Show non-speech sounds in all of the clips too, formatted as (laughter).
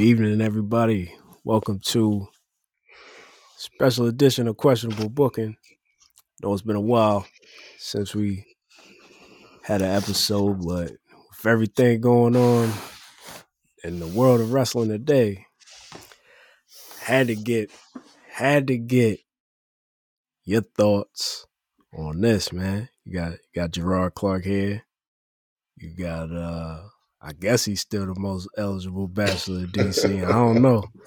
Good evening, everybody. Welcome to special edition of Questionable Booking. know it's been a while since we had an episode, but with everything going on in the world of wrestling today, had to get had to get your thoughts on this, man. You got you got Gerard Clark here. You got uh I guess he's still the most eligible bachelor of DC. I don't know. (laughs)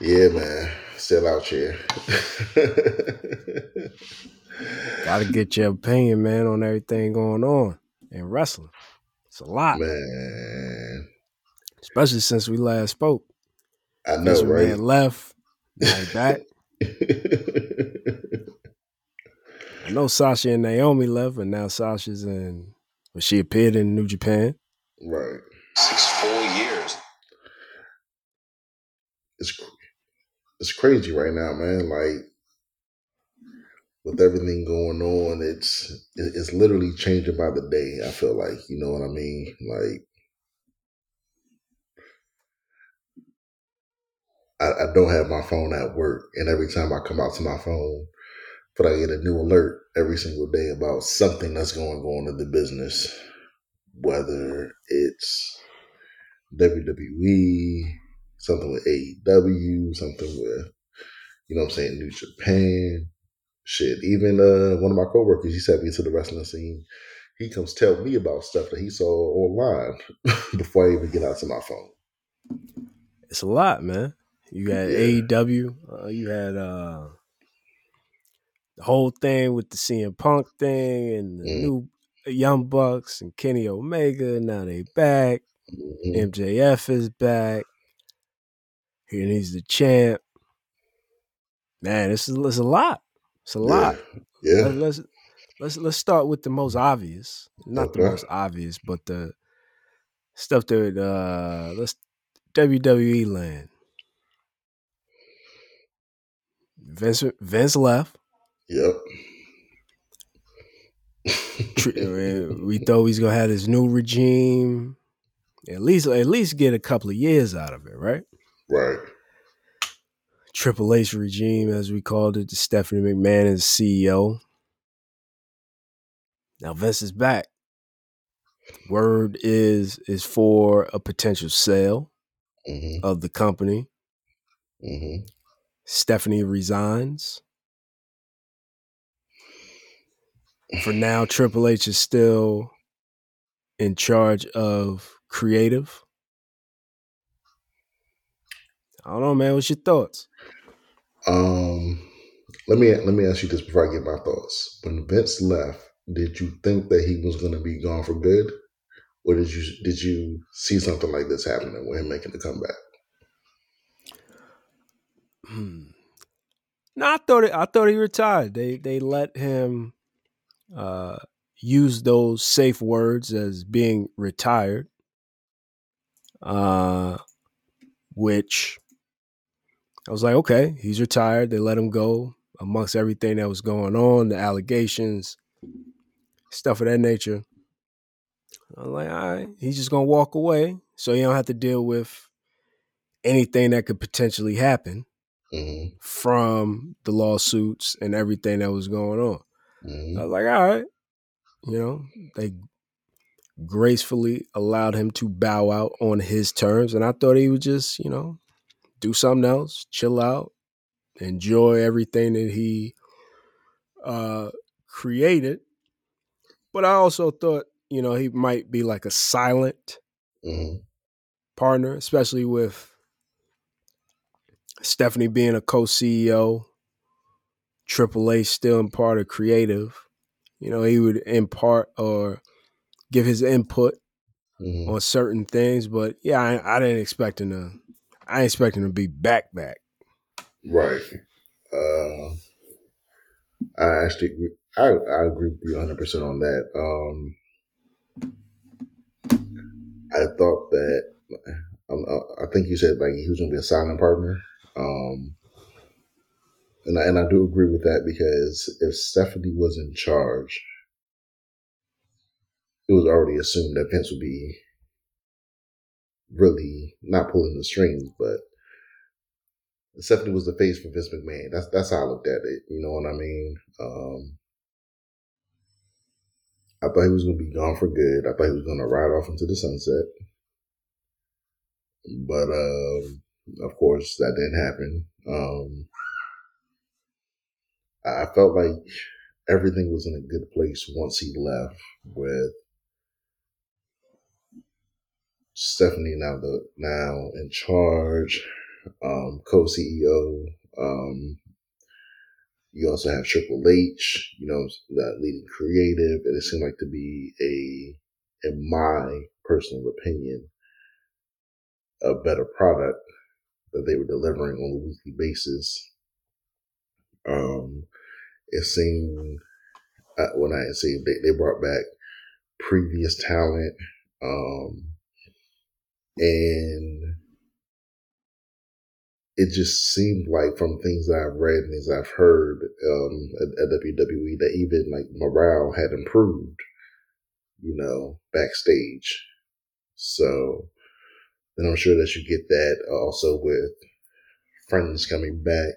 yeah, man. Still out here. (laughs) Gotta get your opinion, man, on everything going on in wrestling. It's a lot. Man. Especially since we last spoke. I know, right? Man left, like back. (laughs) I know Sasha and Naomi left, and now Sasha's in but she appeared in New Japan. Right. Six full years. It's it's crazy right now, man. Like with everything going on, it's it's literally changing by the day. I feel like you know what I mean. Like I, I don't have my phone at work, and every time I come out to my phone, but I get a new alert every single day about something that's going on in the business, whether it's WWE, something with AEW, something with, you know I'm saying, New Japan. Shit, even uh, one of my coworkers, he sent me to the wrestling scene. He comes tell me about stuff that he saw online (laughs) before I even get out to my phone. It's a lot, man. You had yeah. AEW, uh, you had uh, the whole thing with the CM Punk thing and the mm. new Young Bucks and Kenny Omega. Now they back. Mm-hmm. MJF is back. He needs the champ. Man, this is it's a lot. It's a lot. Yeah. Let's let's let's start with the most obvious. Not okay. the most obvious, but the stuff that uh let's WWE land. Vince Vince left. Yep. (laughs) we thought he's gonna have this new regime. At least, at least get a couple of years out of it, right? Right. Triple H regime, as we called it. Stephanie McMahon is CEO. Now Vince is back. Word is is for a potential sale mm-hmm. of the company. Mm-hmm. Stephanie resigns. For now, Triple H is still in charge of creative. I don't know, man. What's your thoughts? Um, let me let me ask you this before I get my thoughts. When Vince left, did you think that he was going to be gone for good, or did you did you see something like this happening with him making the comeback? Hmm. No, I thought it, I thought he retired. They they let him uh, use those safe words as being retired, uh, which I was like, okay, he's retired. They let him go amongst everything that was going on, the allegations, stuff of that nature. I was like, all right, he's just gonna walk away, so you don't have to deal with anything that could potentially happen mm-hmm. from the lawsuits and everything that was going on. Mm-hmm. I was like, all right. You know, they gracefully allowed him to bow out on his terms. And I thought he would just, you know, do something else, chill out, enjoy everything that he uh, created. But I also thought, you know, he might be like a silent mm-hmm. partner, especially with Stephanie being a co CEO Triple H still in part of creative, you know, he would impart or give his input mm-hmm. on certain things. But yeah, I, I, didn't expect him to. I didn't expect him to be back back. Right. Uh, I actually, I, I agree with you 100 percent on that. Um, I thought that. Um, uh, I think you said like he was going to be a silent partner. Um, and I, and I do agree with that because if Stephanie was in charge, it was already assumed that Vince would be really not pulling the strings, but Stephanie was the face for Vince McMahon. That's that's how I looked at it. You know what I mean? Um, I thought he was going to be gone for good. I thought he was going to ride off into the sunset. But um, of course, that didn't happen. Um, I felt like everything was in a good place once he left with Stephanie now the now in charge, um, co-CEO. Um, you also have Triple H, you know, that leading creative, and it seemed like to be a, in my personal opinion, a better product that they were delivering on a weekly basis. Um, it seemed uh, when I say they, they brought back previous talent, um, and it just seemed like from things that I've read and things I've heard um, at, at WWE that even like morale had improved, you know, backstage. So then I'm sure that you get that also with friends coming back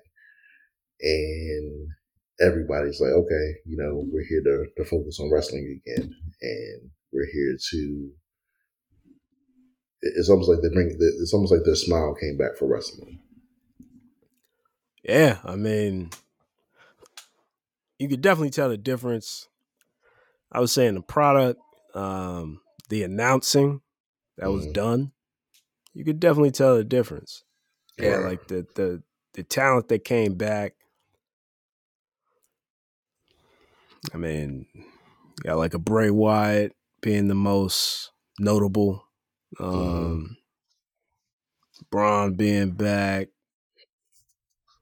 and everybody's like, okay, you know, we're here to, to focus on wrestling again and we're here to it's almost like they bring it's almost like their smile came back for wrestling. Yeah, I mean, you could definitely tell the difference. I was saying the product, um, the announcing that was Mhm. done, you could definitely tell the difference. Yeah, Right. like the the the talent that came back. I mean, got like a Bray Wyatt being the most notable. Um Braun being back.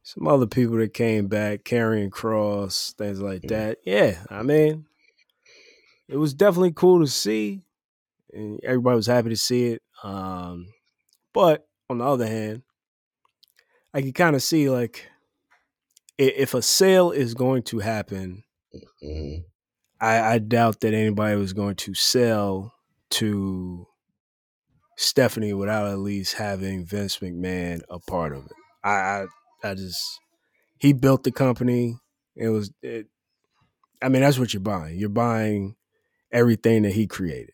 Some other people that came back, Karrion Kross, things like Mhm. that. Yeah, I mean, it was definitely cool to see, and everybody was happy to see it. Um, but on the other hand, I can kind of see like if a sale is going to happen, Mhm. I, I doubt that anybody was going to sell to Stephanie without at least having Vince McMahon a part of it. I I, I just he built the company. It was it, I mean that's what you're buying. You're buying everything that he created.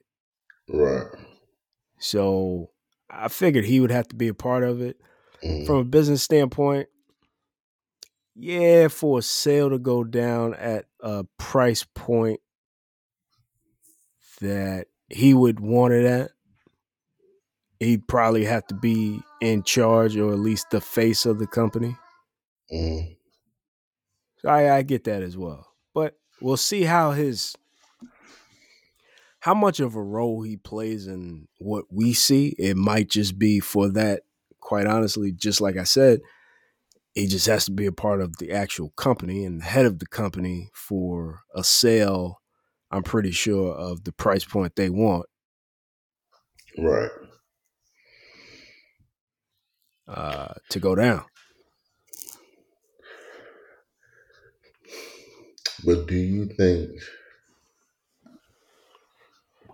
Right. So I figured he would have to be a part of it. Mhm. From a business standpoint, yeah, for a sale to go down at a price point that he would want it at, he'd probably have to be in charge or at least the face of the company. Mhm. So I, I get that as well. But we'll see how his how much of a role he plays in what we see. It might just be for that, quite honestly, just like I said, he just has to be a part of the actual company and the head of the company for a sale, I'm pretty sure, of the price point they want. Right. Uh, to go down. But do you think,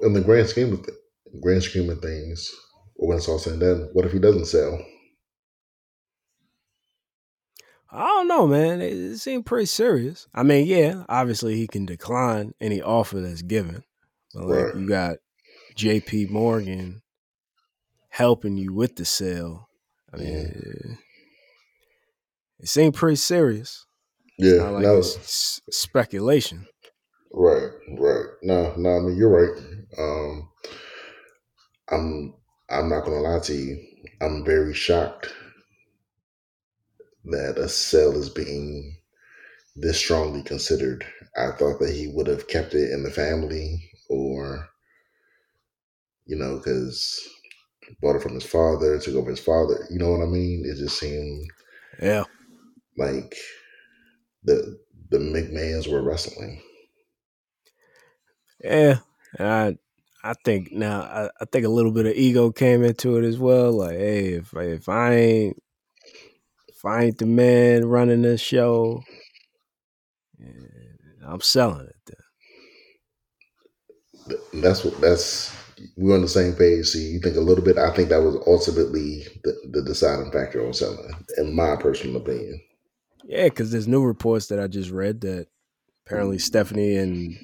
in the grand scheme of th- grand scheme of things, when it's all said and done, what if he doesn't sell? I don't know, man. It, it seemed pretty serious. I mean, yeah, obviously he can decline any offer that's given. But like Right. you got JP Morgan helping you with the sale. I mean, it, it seemed pretty serious. Yeah. Like no. s- speculation. Right. Right. No. No. I mean, you're right. Um, I'm. I'm not gonna lie to you. I'm very shocked that a sale is being this strongly considered. I thought that he would have kept it in the family, or you know, because bought it from his father, took over his father. You know what I mean? It just seemed Yeah. like the the McMahons were wrestling. Yeah. I I think now I, I think a little bit of ego came into it as well. Like, hey, if if I ain't ain't the man running this show, I'm selling it. Then. That's what that's we're on the same page. See, you think a little bit. I think that was ultimately the, the deciding factor on selling, in my personal opinion. Yeah, because there's new reports that I just read that apparently Stephanie and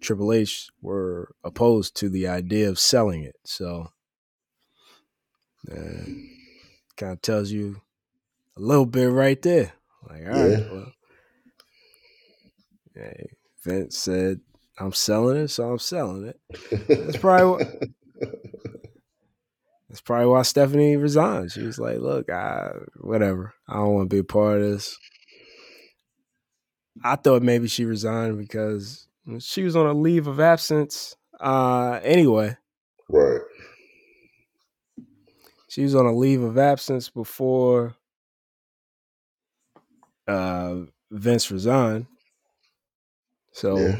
Triple H were opposed to the idea of selling it. So, uh, kind of tells you a little bit right there. Like, all Yeah. right, well, yeah, Vince said, "I'm selling it, so I'm selling it." That's probably what. That's probably why Stephanie resigned. She was like, "Look, I whatever. I don't want to be a part of this." I thought maybe she resigned because she was on a leave of absence. Uh, anyway, right. she was on a leave of absence before uh, Vince resigned. So Yeah.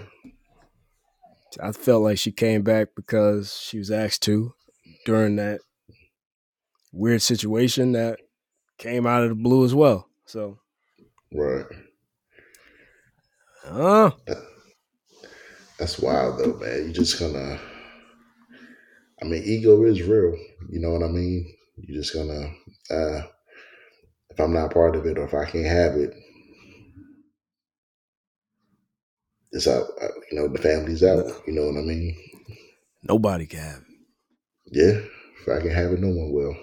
I felt like she came back because she was asked to during that weird situation that came out of the blue as well. So, Right. uh, That's wild though, man. You just gonna I mean, ego is real. You know what I mean? You're just gonna uh I'm not part of it or if I can't have it, it's out you know, the family's out. You know what I mean? nobody can have it. Yeah. If I can have it, no one will.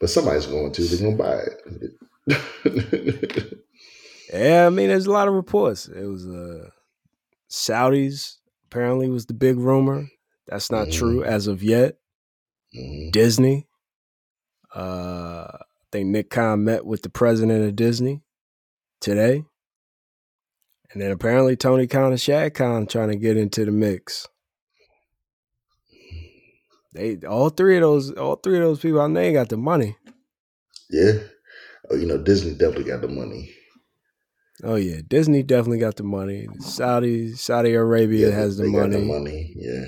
But somebody's going to, they're gonna buy it. (laughs) Yeah, I mean, there's a lot of reports. It was uh, Saudis apparently was the big rumor. That's not Mhm. true as of yet. hmm Disney. Uh, think Nick Khan met with the president of Disney today. And then apparently Tony Khan and Shad Khan trying to get into the mix. They all three of those all three of those people I named got the money. Yeah. Oh, you know, Disney definitely got the money. Oh yeah, Disney definitely got the money. Saudi Saudi Arabia Yeah, has the they got money. the money. Yeah.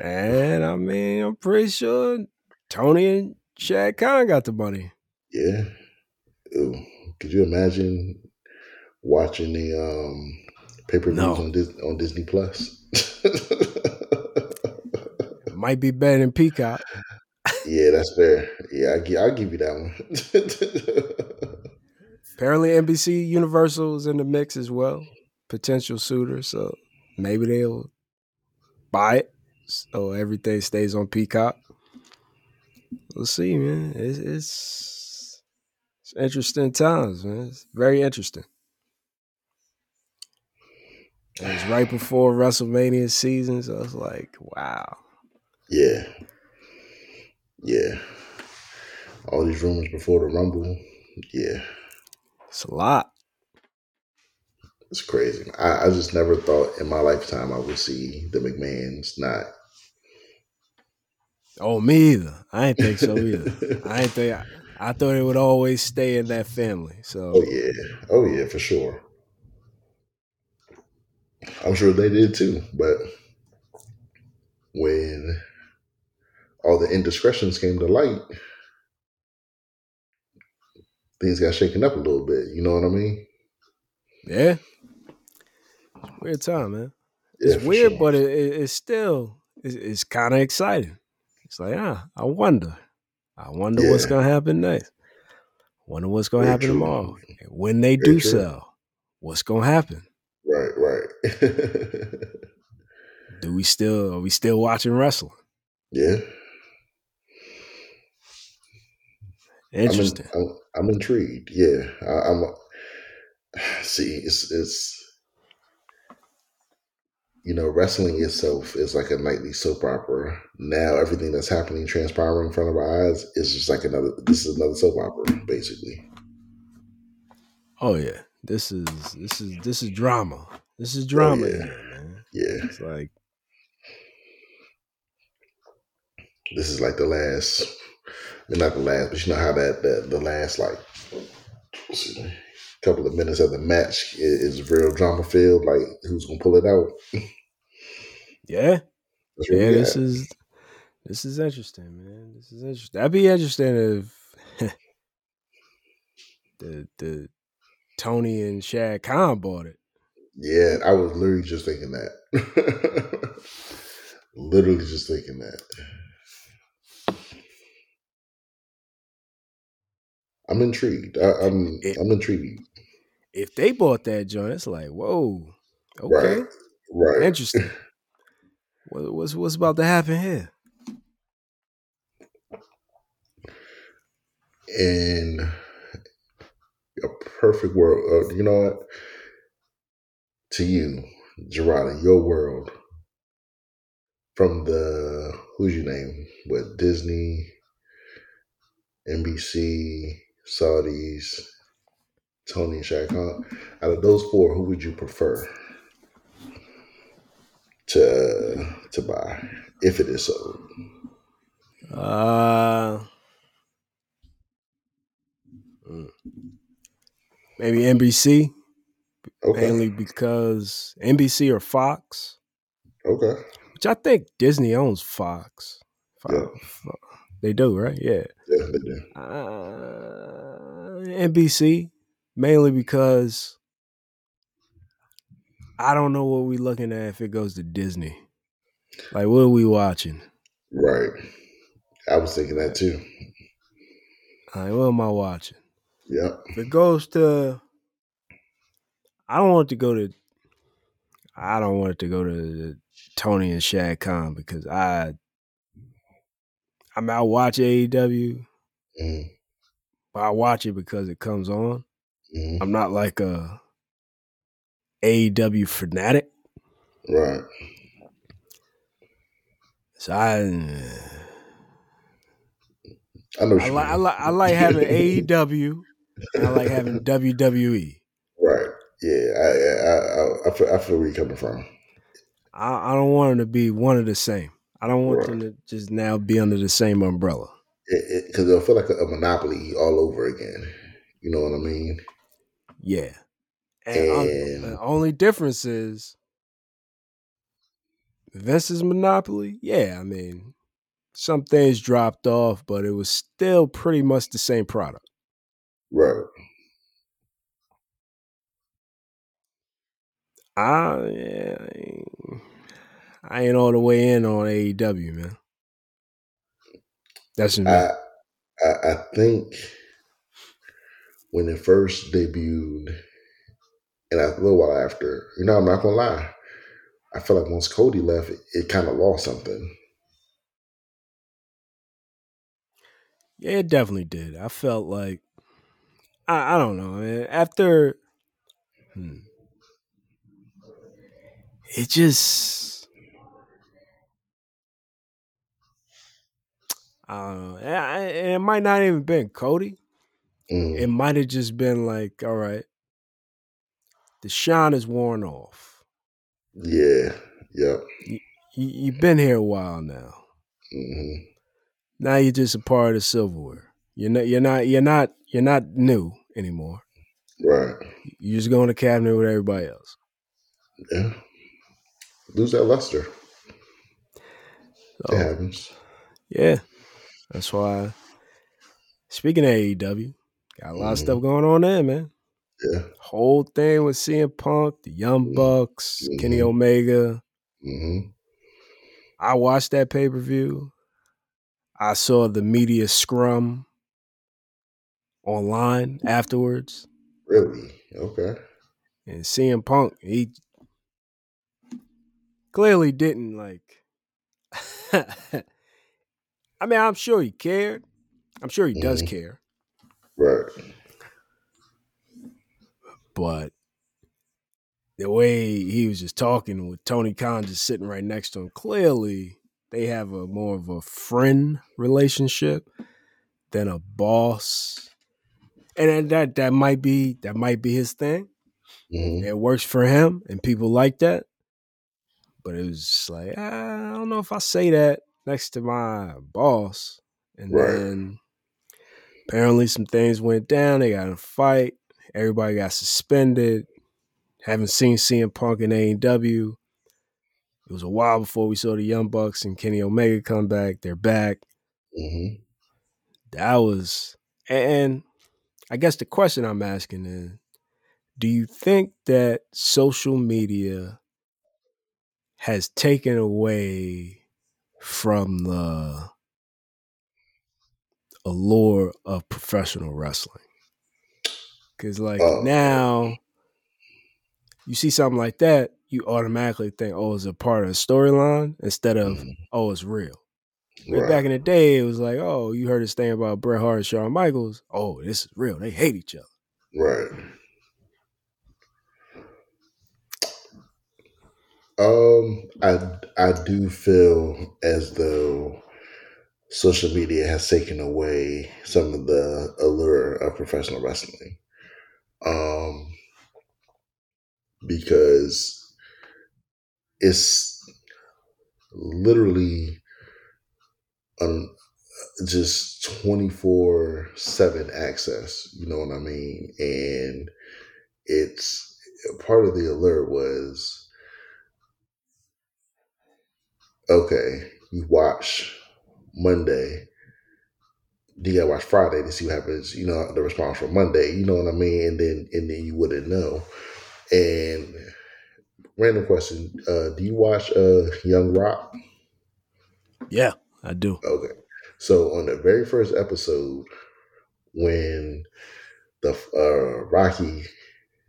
And I mean, I'm pretty sure Tony and Shad Khan got the money. Yeah. Ooh, could you imagine watching the um pay per views No. on Dis- on Disney Plus? Might be better than Peacock. yeah, that's fair. Yeah, I gi- I'll give you that one. Apparently, NBC Universal is in the mix as well. Potential suitor, so maybe they'll buy it so everything stays on Peacock. We'll see, man. It's it's, it's interesting times, man. It's very interesting. It was right before WrestleMania season, so was like, wow. yeah. Yeah. All these rumors before the Rumble. Yeah. It's a lot. It's crazy. I, I just never thought in my lifetime I would see the McMahons not. Oh, me either. I ain't think so either. (laughs) I ain't think. I thought it would always stay in that family. So Oh yeah. Oh yeah, for sure. I'm sure they did too. But when all the indiscretions came to light, things got shaken up a little bit. You know what I mean? yeah, it's weird time, man. Yeah, It's weird, sure. but it, it, it's still it's, it's kind of exciting. It's like ah, I wonder, I wonder what's gonna happen next. Wonder what's gonna Very happen true. tomorrow. When they Very do true. sell, what's gonna happen? Right, right. Do we still are we still watching wrestling? yeah. Interesting. I'm, in, I'm, I'm intrigued. Yeah, I, I'm. (sighs) See, it's it's. You know, wrestling itself is like a nightly soap opera. Now, everything that's happening, transpiring in front of our eyes, is just like another. This is another soap opera, basically. oh yeah, this is this is this is drama. This is oh, drama Oh, yeah. here, man. Yeah, It's like this is like the last. I mean, not the last, but you know how that that the last like couple of minutes of the match is, is real drama filled. Like, who's gonna pull it out? yeah, yeah. This at. is this is interesting, man. This is interesting. That'd be interesting if (laughs) the the Tony and Shad Khan bought it. Yeah, I was literally just thinking that. (laughs) Literally just thinking that. I'm intrigued. I, I'm I'm intrigued. If they bought that joint, it's like, whoa, okay, Right. Right. interesting. (laughs) What, what's what's about to happen here? in a perfect world, uh, you know what? To you, Gerard, in your world, from the who's your name? What Disney, NBC, Saudis, Tony and Shad Khan. Out of those four, who would you prefer to to buy if it is sold? Uh, mm. maybe NBC, Okay. mainly because NBC or Fox, Okay. which I think Disney owns Fox. Fo- Yeah. They do, right? Yeah. Yeah, they do. Uh, NBC, mainly because I don't know what we're looking at if it goes to Disney. Like, what are we watching? Right. I was thinking that too. Like, what am I watching? Yep. If it goes to, I don't want it to go to. I don't want it to go to Tony and Shad Khan because I. I mean, I watch AEW, Mhm. but I watch it because it comes on. Mhm. I'm not like a AEW fanatic, Right. so I. I know. I like I like I like having AEW, and I like having. (laughs) WWE. Right. Yeah. I I I, I, feel, I feel where you're coming from. I, I don't want them to be one of the same. I don't want Right. them to just now be under the same umbrella. Because it, will feel like a, a monopoly all over again. You know what I mean? Yeah. And, And- the only difference is Vince's monopoly. Yeah, I mean, some things dropped off, but it was still pretty much the same product. Right. I, yeah, I ain't- all the way in on AEW, man. That's. I, I I think when it first debuted, and a little while after, you know, I'm not gonna lie. I feel like once Cody left, it, it kind of lost something. Yeah, it definitely did. I felt like I, I don't know, man. After hmm, it just I don't know. And it might not even been Cody. Mm, It might have just been like, all right, the shine is worn off. yeah. Yep. You, you've been here a while now. hmm Now you're just a part of the silverware. You're not. You're not. You're not. You're not new anymore. Right. You just go in the cabinet with everybody else. Yeah. Lose that luster. So, It happens. yeah, that's why. Speaking of AEW, got a lot of Mhm. stuff going on there, man. Yeah. Whole thing with CM Punk, the Young Mhm. Bucks, Kenny Mhm. Omega. hmm I watched that pay per view. I saw the media scrum online afterwards, Really? Okay. and CM Punk he clearly didn't like. (laughs) I mean, I'm sure he cared. I'm sure he does Mhm. care, Right. but the way he was just talking with Tony Khan just sitting right next to him, clearly they have a more of a friend relationship than a boss. And that- that might be that might be his thing. hmm It works for him, and people like that. But it was like I don't know if I say that next to my boss. And Right. then apparently some things went down. They got in a fight. Everybody got suspended. Haven't seen CM Punk in AEW. It was a while before we saw the Young Bucks and Kenny Omega come back. They're back. hmm That was, and I guess the question I'm asking is do you think that social media has taken away from the allure of professional wrestling. Cause like Oh. now you see something like that, you automatically think, oh, it's a part of the storyline instead of, Mhm. oh, it's real. Right. back in the day, it was like, oh, you heard this thing about Bret Hart and Shawn Michaels. Oh, this is real. They hate each other. Right. Um, I I do feel as though social media has taken away some of the allure of professional wrestling. Um, because it's literally um just 24 7 access you know what i mean and it's part of the alert was okay you watch monday you gotta watch friday to see what happens you know the response from monday you know what i mean and then and then you wouldn't know and random question uh do you watch uh young rock Yeah, I do. Okay. So on the very first episode, when the uh, Rocky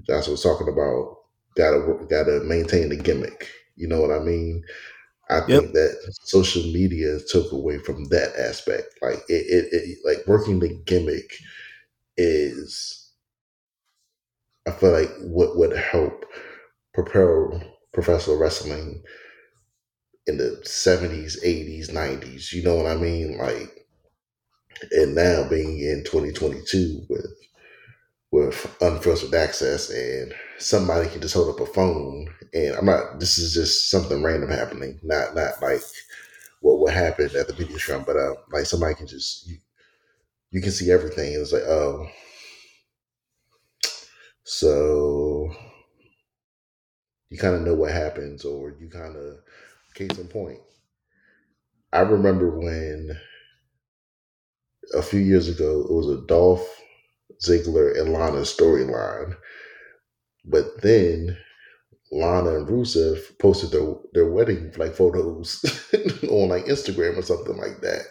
Johnson was talking about gotta gotta maintain the gimmick, you know what I mean? I Yep. think that social media took away from that aspect. Like it, it, it like working the gimmick is I feel like what would help propel professional wrestling in the 70s, 80s, 90s. You know what I mean? Like, and now being in 2022 with with unfiltered access and somebody can just hold up a phone and I'm not this is just something random happening, not not like what would happen at the video shop, but uh like somebody can just you, you can see everything it's like, oh. So you kind of know what happens or you kind of case in point. I remember when a few years ago it was a dolph ziggler and lana storyline but then lana and rusev posted their, their wedding like photos (laughs) on like instagram or something like that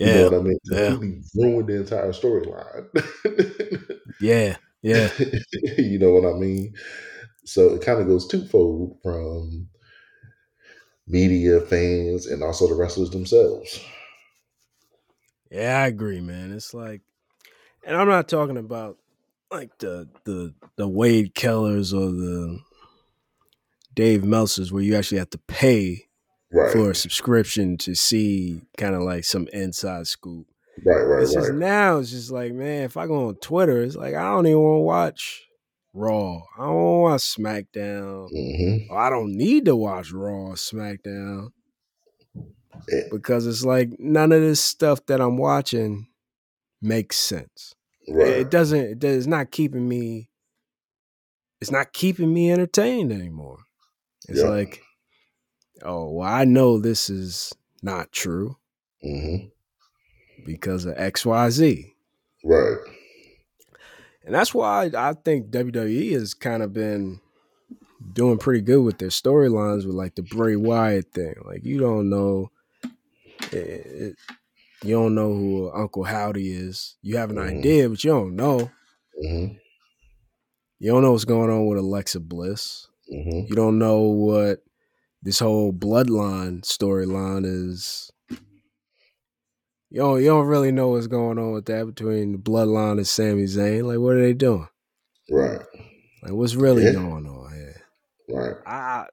you know what i mean yeah. completely ruined the entire storyline (laughs) yeah, yeah. (laughs) you know what I mean? So it kind of goes twofold from media, fans, and also the wrestlers themselves. Yeah, I agree, man. It's like, and I'm not talking about like the the the Wade Kellers or the Dave Meltzers where you actually have to pay Right, for a subscription to see kind of like some inside scoop. right, right, It's just now, it's just like, man, if I go on Twitter, it's like I don't even want to watch Raw. I don't want to watch SmackDown. hmm I don't need to watch Raw or SmackDown Yeah. because it's like none of this stuff that I'm watching makes sense. It- Right, It doesn't. It does, it's not keeping me. It's not keeping me entertained anymore. It's Yeah. like, oh, well, I know this is not true hmm because of X, Y, Z. right, And that's why I think WWE has kind of been doing pretty good with their storylines with like the Bray Wyatt thing. Like you don't know, it, it- you don't know who Uncle Howdy is. You have an Mhm. idea, but you don't know. hmm You don't know what's going on with Alexa Bliss. hmm You don't know what this whole bloodline storyline is. You don't, you don't really know what's going on with that between the bloodline and Sami Zayn. Like, what are they doing? right, Like, what's really Yeah. going on here? right, I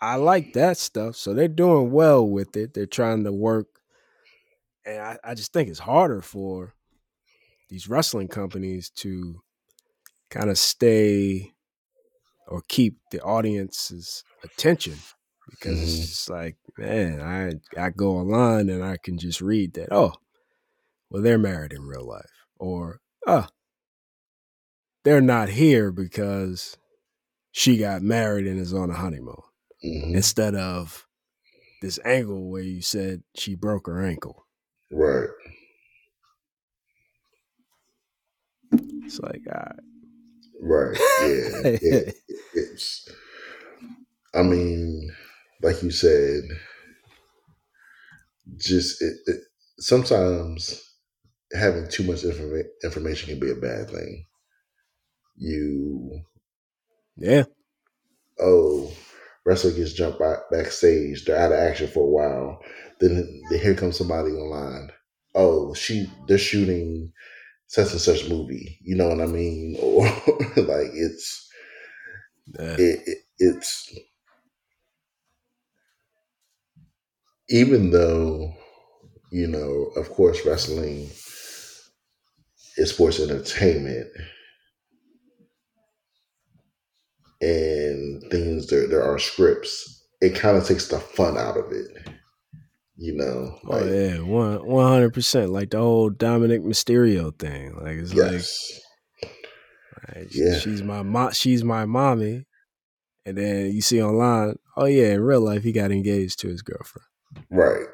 I like that stuff. So they're doing well with it. They're trying to work. And I, I just think it's harder for these wrestling companies to kind of stay or keep the audience's attention because it's Mhm. just like, man, I I go online and I can just read that, oh, well, they're married in real life. Or, oh, they're not here because she got married and is on a honeymoon hmm instead of this angle where you said she broke her ankle. Right, It's like, all right. right. Yeah, (laughs) yeah. It's. I mean, like you said, just it, it, sometimes having too much informa- information can be a bad thing. You Yeah. oh, wrestler gets jumped back, backstage. They're out of action for a while. Then, then here comes somebody online. Oh, she they're shooting such and such movie. You know what I mean? (laughs) Or like it's it, it it's even though you know, of course, wrestling is sports entertainment and things there there are scripts. It kind of takes the fun out of it. You know, Oh yeah, one one hundred percent. Like the whole Dominik Mysterio thing. Like it's yes, like right, Yeah. she's my mom. She's my mommy. And then you see online, oh yeah, in real life he got engaged to his girlfriend. right.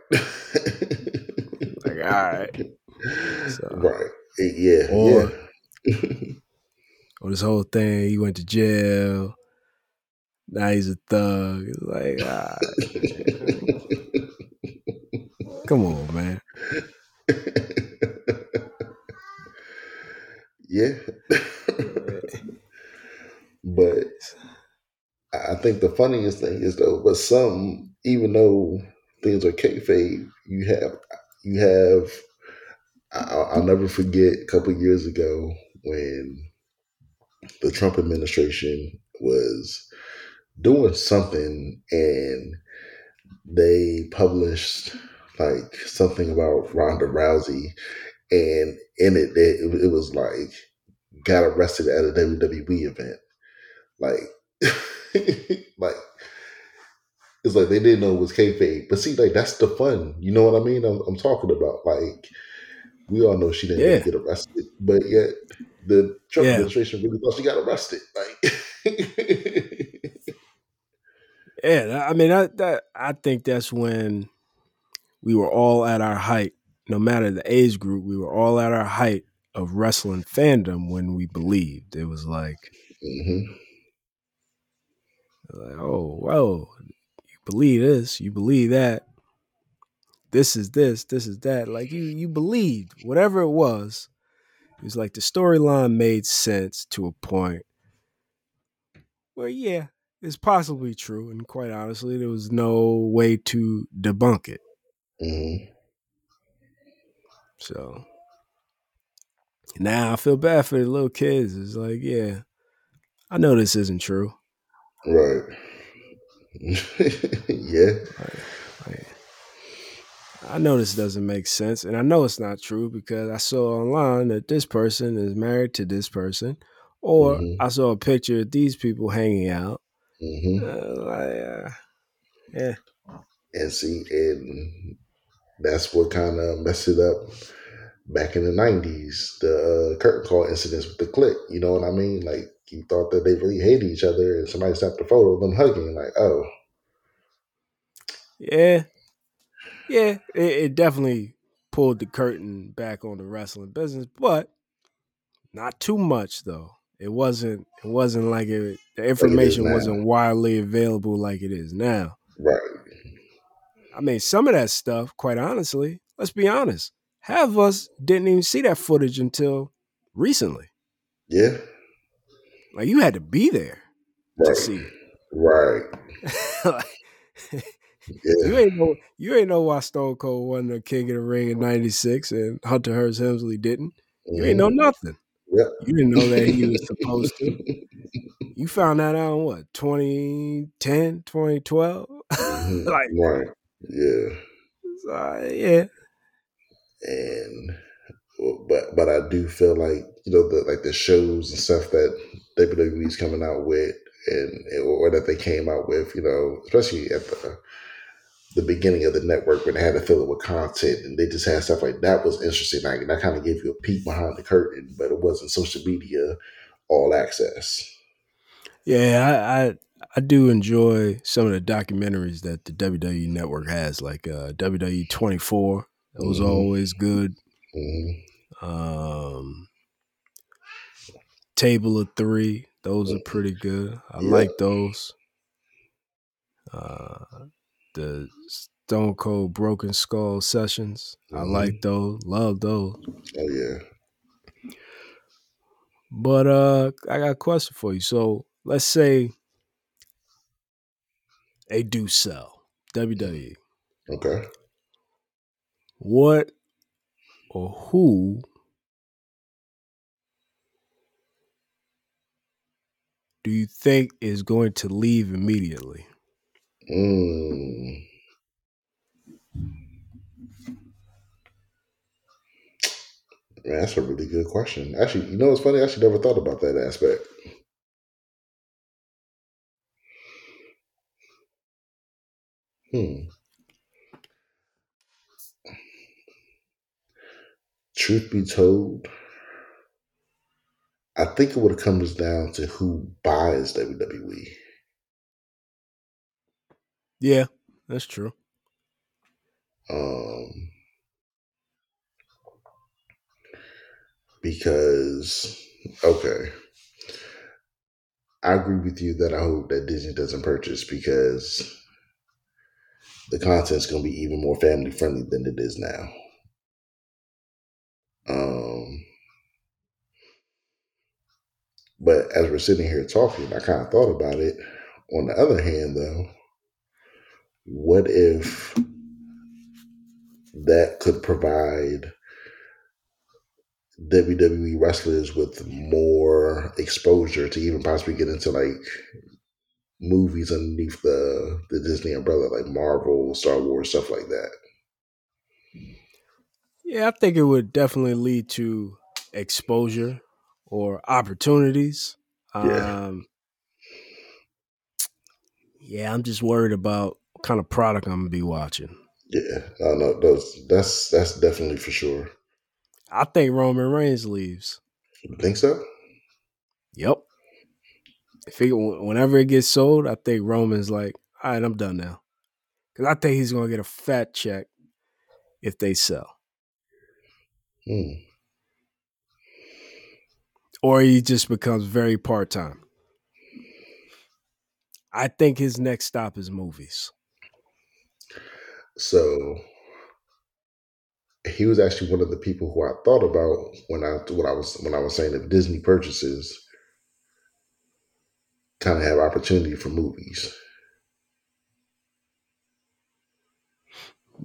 Like, all right. (laughs) So- right. Yeah. Or- yeah. (laughs) Or this whole thing, he went to jail. Now he's a thug. It's like, ah, (laughs) come on, man. (laughs) yeah. (laughs) but I I think the funniest thing is though, but some, even though things are kayfabe, you have, you have. I'll, I'll never forget a couple years ago when the Trump administration was doing something and they published like something about Ronda Rousey, and in it, it, it was like got arrested at a WWE event, like, (laughs) like it's like they didn't know it was kayfabe. But see, like that's the fun. You know what I mean? I'm, I'm talking about like we all know she didn't Yeah. get arrested, but yet the Trump Yeah. administration really thought she got arrested. Like, (laughs) Yeah, I mean, that, that I think that's when we were all at our height. No matter the age group, we were all at our height of wrestling fandom when we believed. It was like, hmm like oh, whoa, you believe this, you believe that. This is this, this is that. Like you, you believed whatever it was. It was like the storyline made sense to a point where, yeah, it's possibly true, and quite honestly, there was no way to debunk it. hmm So now I feel bad for the little kids. It's like, yeah, I know this isn't true. Right. (laughs) yeah. Like, I know this doesn't make sense, and I know it's not true because I saw online that this person is married to this person, or Mhm. I saw a picture of these people hanging out. hmm Uh, like, uh, yeah, And see, and that's what kind of messed it up back in the 90s, the uh, curtain call incidents with the Kliq. You know what I mean? Like, you thought that they really hated each other, and somebody snapped a photo of them hugging. Like, oh, yeah, yeah. It, it definitely pulled the curtain back on the wrestling business, but not too much though. It wasn't. It wasn't like it. The information now. wasn't widely available like it is now. right. I mean, some of that stuff, quite honestly, let's be honest, half of us didn't even see that footage until recently. Yeah. Like you had to be there to Right. see. Right. (laughs) Like, (laughs) Yeah. you ain't know you ain't know why Stone Cold won the King of the Ring in '96 and Hunter Hearst Helmsley didn't. You ain't know Mhm. nothing. Yep. You didn't know that he was supposed to. (laughs) You found that out in what 2010, 2012. Mhm. (laughs) Like- right. Yeah. So, yeah, and but but I do feel like you know the like the shows and stuff that WWE's coming out with and or that they came out with, you know, especially at the the beginning of the network when they had to fill it with content and they just had stuff like that was interesting. Like that kind of gave you a peek behind the curtain, but it wasn't social media all access. yeah. I, I I do enjoy some of the documentaries that the WWE Network has, like uh, WWE 24. Those are Mhm. always good. hmm Um, Table of Three. Those are pretty good. I Yeah. like those. Uh, the Stone Cold Broken Skull sessions. I Mhm. like those, love those. Oh yeah. But uh I got a question for you. So let's say they do sell WWE. Okay. What or who do you think is going to leave immediately? Mm. Man, that's a really good question. Actually, you know what's funny? I actually never thought about that aspect. Hmm. Truth be told, I think it would have comes down to who buys. WWE. Yeah, that's true. Um, because okay, I agree with you that I hope that Disney doesn't purchase because the content's going to be even more family friendly than it is now. Um, but as we're sitting here talking, I kind of thought about it. On the other hand, though, what if that could provide WWE wrestlers with more exposure to even possibly get into like movies underneath the the Disney umbrella, like Marvel, Star Wars, stuff like that. Yeah, I think it would definitely lead to exposure or opportunities. Yeah. Um, yeah, I'm just worried about kind of product I'm gonna be watching. Yeah, I know those that's that's definitely for sure. I think Roman Reigns leaves. You think so? Yep. If he, whenever it gets sold, I think Roman's like, all right, I'm done now. Because I think he's gonna get a fat check if they sell, Hmm. or he just becomes very part time. I think his next stop is movies. So he was actually one of the people who I thought about when I when I was when I was saying that Disney purchases kind of have opportunity for movies.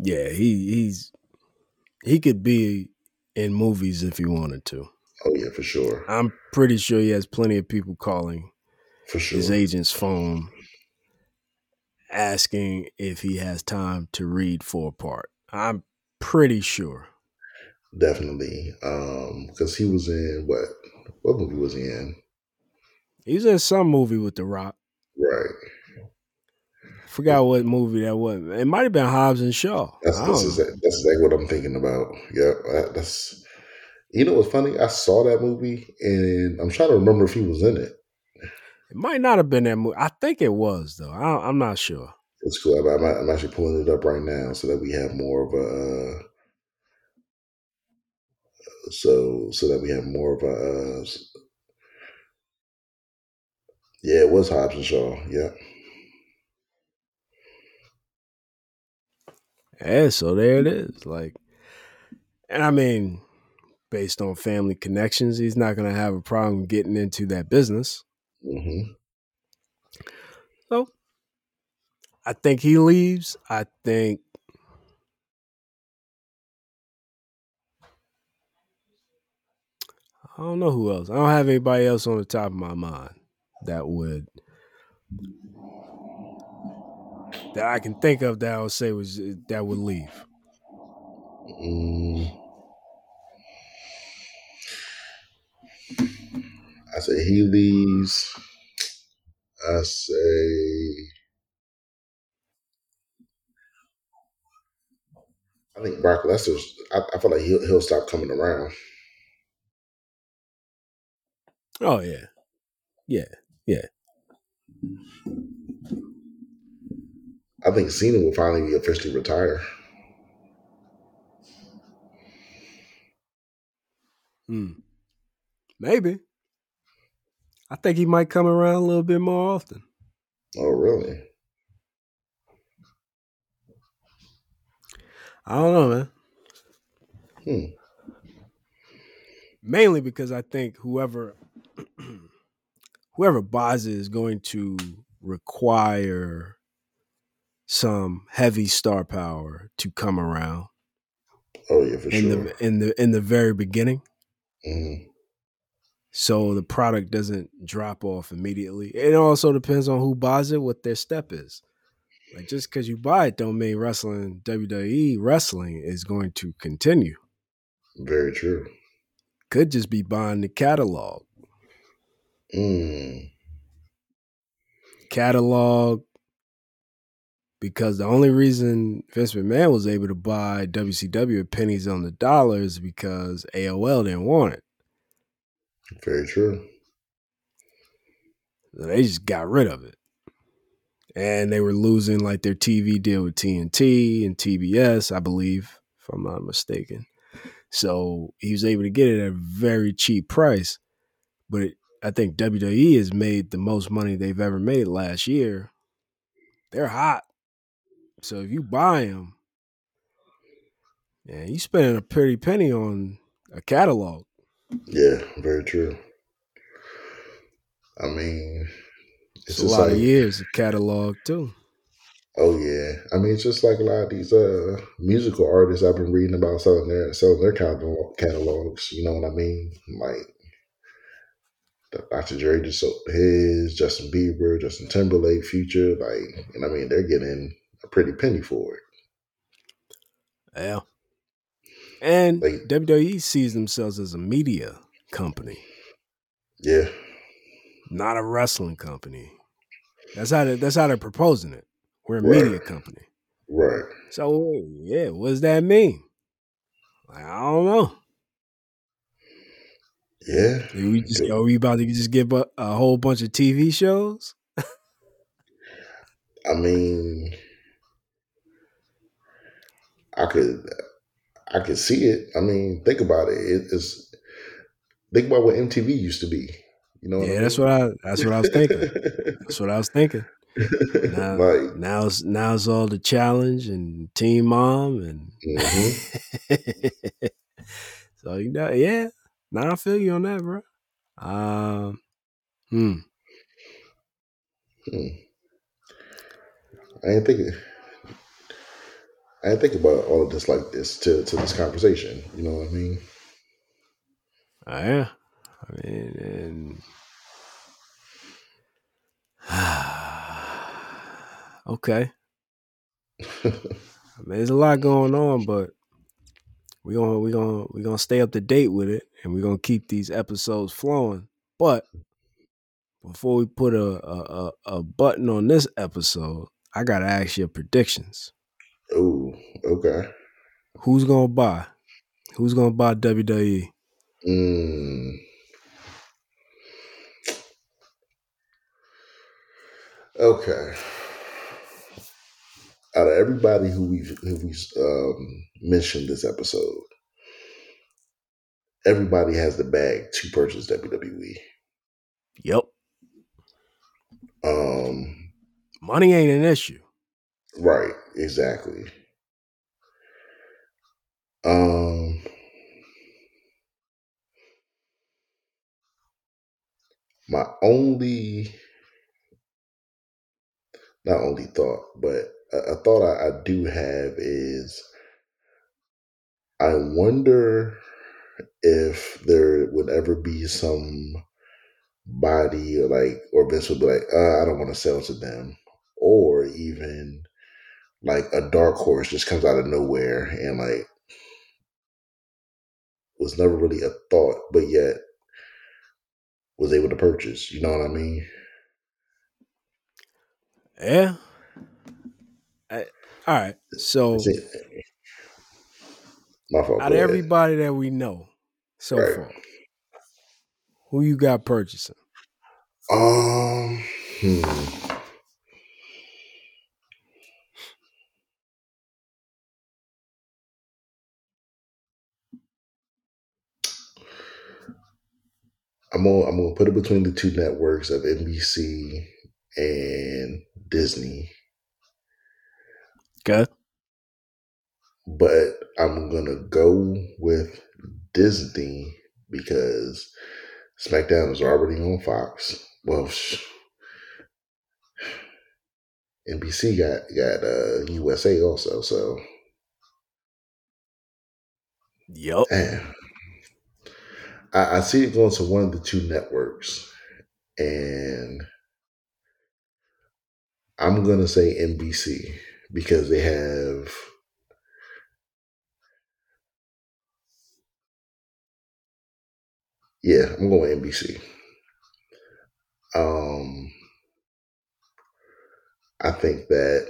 Yeah, he he's he could be in movies if he wanted to. Oh yeah, for sure, I'm pretty sure he has plenty of people calling for sure. his agent's phone asking if he has time to read for a part. I'm pretty sure. Definitely, um, because he was in what what movie was he in? He was in some movie with The Rock. Right. Forgot what movie that was. It might have been Hobbs and Shaw. That's that's exactly, that's exactly what I'm thinking about. Yeah, that's. You know what's funny? I saw that movie and I'm trying to remember if he was in it. It might not have been that movie. I think it was though. I, I'm not sure. It's cool. I'm, I'm, I'm actually pulling it up right now so that we have more of a. Uh, so so that we have more of a. Uh, yeah, it was Hobbs and Shaw. Yeah. Yeah, so there it is. Like, and I mean, based on family connections, he's not going to have a problem getting into that business. Hmm So, I think he leaves. I think I don't know who else. I don't have anybody else on the top of my mind that would that I can think of that I would say was that would leave. Mm. I say he leaves. I say. I think Brock Lesnar's. I, I feel like he'll he'll stop coming around. Oh yeah, yeah. Yeah. I think Cena will finally officially retire. Hmm. Maybe. I think he might come around a little bit more often. Oh, really? I don't know, man. Hmm. Mainly because I think whoever (clears throat) whoever buys it is going to require some heavy star power to come around Oh yeah, for sure. in sure. the in the in the very beginning. Mhm. So the product doesn't drop off immediately. It also depends on who buys it, what their step is. Like just because you buy it don't mean wrestling WWE wrestling is going to continue. Very true. Could just be buying the catalog. Mm. Catalog because the only reason Vince McMahon was able to buy WCW at pennies on the dollar is because AOL didn't want it. Very true. They just got rid of it. And they were losing like their TV deal with TNT and TBS, I believe, if I'm not mistaken. So he was able to get it at a very cheap price. But it, I think WWE has made the most money they've ever made last year. They're hot. So if you buy them, yeah, you're spending a pretty penny on a catalog. Yeah, very true. I mean, It's, it's a lot like, of years of catalog too. oh yeah. I mean, it's just like a lot of these uh musical artists I've been reading about selling their selling their catalog, catalogs. You know what I mean? Like the Dr. Dre just sold his, Justin Bieber, Justin Timberlake, Future. Like, and I mean, they're getting a pretty penny for it. Yeah. And Like- WWE sees themselves as a media company, Yeah, not a wrestling company. That's how they, that's how they're proposing it. We're a Right. media company. right. So yeah, what does that mean? Like, I don't know. Yeah. Are we just are we about to just give a, a whole bunch of TV shows? I mean, I could, I could see it. I mean, think about it. it it's think about what MTV used to be. You know? What yeah, I that's what I that's what I was thinking. That's what I was thinking. (laughs) Now, like, now it's now it's all the challenge and Teen Mom and mhm. (laughs) so you know, yeah. Now I feel you on that, bro. Um, hmm. Hmm. I didn't think. I think about all of this like this to to this conversation. You know what I mean? Oh, yeah. I mean, and (sighs) okay. I mean, there's a lot going on, but we gonna we gonna we gonna stay up to date with it, and we're gonna keep these episodes flowing. But before we put a a, a, a button on this episode, I gotta ask your predictions. Oh, okay. Who's gonna buy? Who's gonna buy? WWE? Mm. Okay. Out of everybody who we've who we um, mentioned this episode, everybody has the bag to purchase WWE. Yep, Um, money ain't an issue. Right, exactly. Um, my only, not only thought, but a, a thought I, I do have is, I wonder if there would ever be some body or like, or Vince would be like, uh, I don't want to sell to them, or even like a dark horse just comes out of nowhere and like was never really a thought, but yet was able to purchase. You know what I mean? Yeah. I, all right. So. My fault. out of everybody that we know so Right. far, who you got purchasing? Um, hmm. I'm gonna I'm gonna put it between the two networks of NBC and Disney, Okay. but I'm gonna go with Disney because SmackDown is already on Fox. Well, (sighs) sh- NBC got got uh, USA also, so Yep. damn. I, I see it going to one of the two networks, and I'm gonna say NBC because they have yeah, I'm going NBC. Um, I think that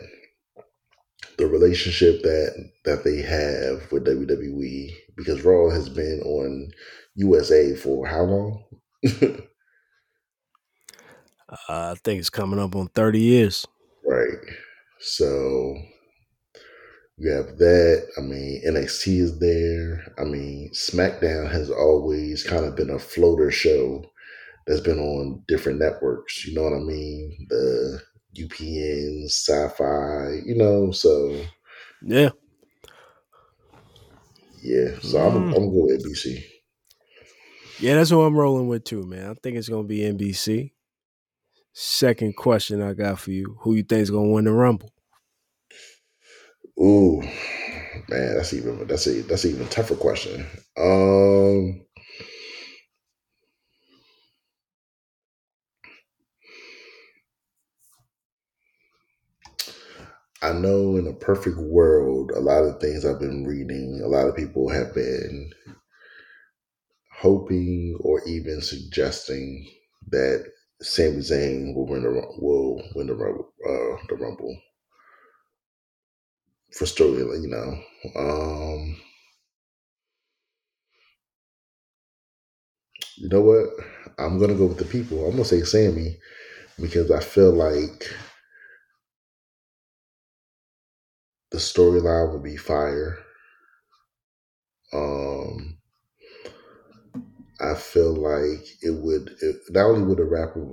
the relationship that that they have with WWE because Raw has been on USA for how long? Uh, I think it's coming up on 30 years. right. So you have that. I mean, NXT is there. I mean, SmackDown has always kind of been a floater show that's been on different networks. You know what I mean? The UPN, Sci-Fi. You know, so Yeah. yeah. So I'm Mm. I'm gonna go with NBC. Yeah, that's what I'm rolling with too, man. I think it's gonna be NBC. Second question I got for you: Who you think is gonna win the Rumble? Ooh, man, that's even that's a that's an even tougher question. Um, I know in a perfect world, a lot of things I've been reading, a lot of people have been hoping or even suggesting that Sami Zayn will win the will win the Rumble, uh, the Rumble for story, you know. Um, you know what? I'm gonna go with the people. I'm gonna say Sami because I feel like the storyline would be fire. Um, I feel like it would it, not only would a rapper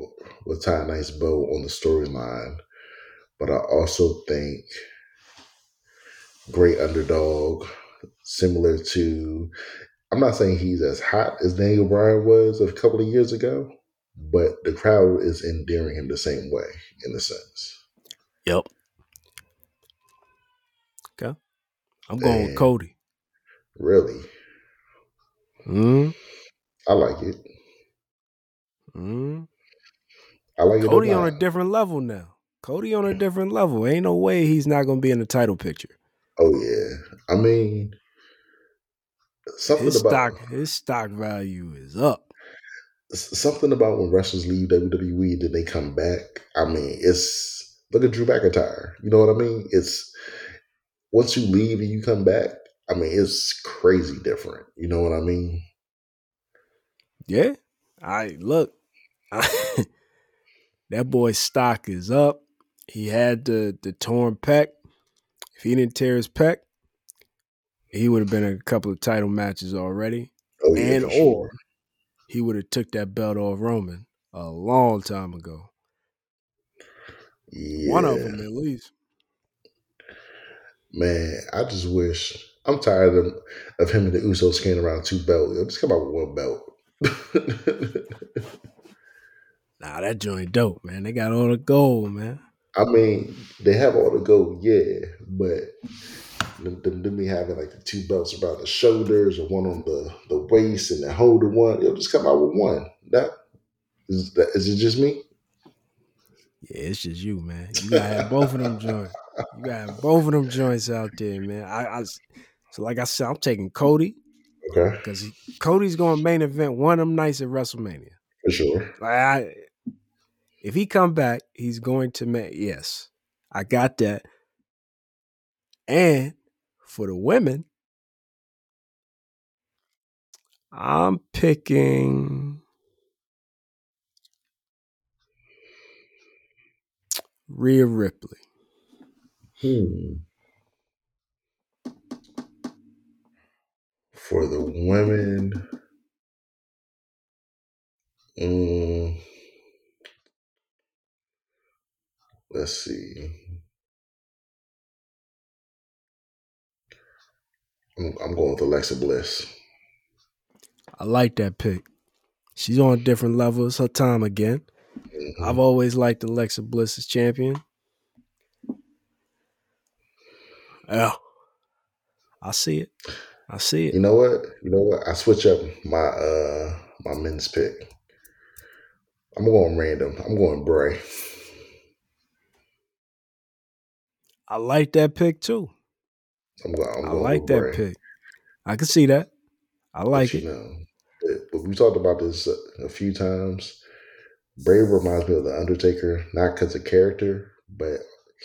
would tie a nice bow on the storyline, but I also think great underdog, similar to. I'm not saying he's as hot as Daniel Bryan was a couple of years ago, but the crowd is endearing him the same way in a sense. Yep. Okay. I'm going with Cody. Really, Mm, I like it. mm. I like it. Cody a on a different level now. Cody on a different level. Ain't no way he's not gonna be in the title picture. Oh yeah, I mean something His about stock, his stock value is up. something about when wrestlers leave WWE, then they come back. I mean, it's look at Drew McIntyre. You know what I mean? It's once you leave and you come back. I mean, it's crazy different. You know what I mean? Yeah. I look. (laughs) that boy's stock is up. He had the the torn pec. If he didn't tear his pec, he would have been in a couple of title matches already. Oh yeah, and sure. or he would have took that belt off Roman a long time ago. yeah, One of them at least. man. I just wish I'm tired of, of him and the Usos skating around two belts. Just come out with one belt. (laughs) Nah, that joint dope, man. They got all the gold, man. I mean, they have all the gold, yeah, but them, them, them be having like the two belts around the shoulders or one on the, the waist and then holding one. It'll just come out with one. That is, that, is it just me? Yeah, it's just you, man. You gotta have both of them (laughs) joints. You gotta have both of them joints out there, man. I, I so like I said, I'm taking Cody Okay, because Cody's going to main event one of them nights at WrestleMania. for sure. Like I, if he come back, he's going to make yes, I got that. And for the women, I'm picking Rhea Ripley. Hmm. For the women, mm, let's see. I'm, I'm going with Alexa Bliss. I like that pick. She's on a different level. It's her time again. Mhm. I've always liked Alexa Bliss as champion. Yeah. I see it. I see it. You know what? You know what? I switch up my uh my men's pick. I'm going random. I'm going Bray. I like that pick too. I'm going. I'm I like that Bray. pick. I can see that. I But like you it. know, but, but we talked about this a, a few times. Bray reminds me of the Undertaker, not because of character, but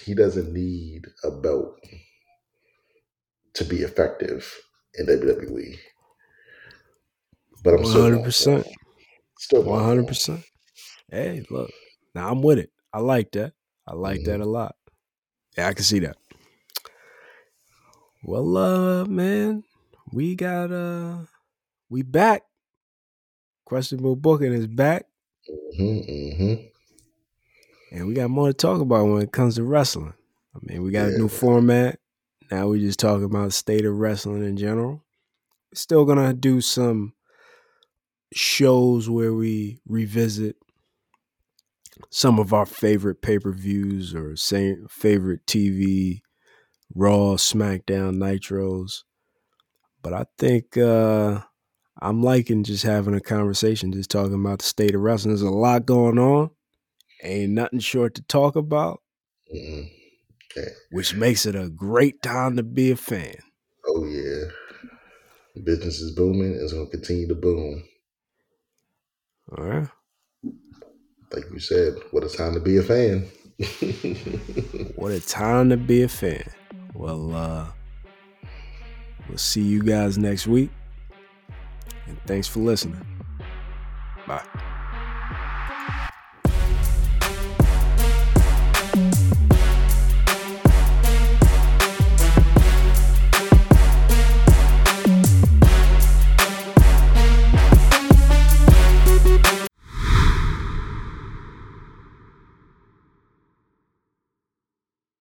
he doesn't need a belt to be effective in WWE. But I'm still 100%. Still going One for hundred him. percent. Hey, look. Now I'm with it. I like that. I like that Mhm. a lot. Yeah, I can see that. Well, uh, man, we got uh, we back. Questionable booking is back, hmm hmm and we got more to talk about when it comes to wrestling. I mean, we got a new format. Now we just talking about the state of wrestling in general. Still gonna do some shows where we revisit some of our favorite pay per views or same favorite TV, Raw, SmackDown, Nitros. But I think uh, I'm liking just having a conversation, just talking about the state of wrestling. There's a lot going on. Ain't nothing short to talk about, which makes it a great time to be a fan. Oh yeah, business is booming. It's going to continue to boom. All right. Like you said, what a time to be a fan. (laughs) What a time to be a fan. Well, uh, we'll see you guys next week. And thanks for listening. Bye.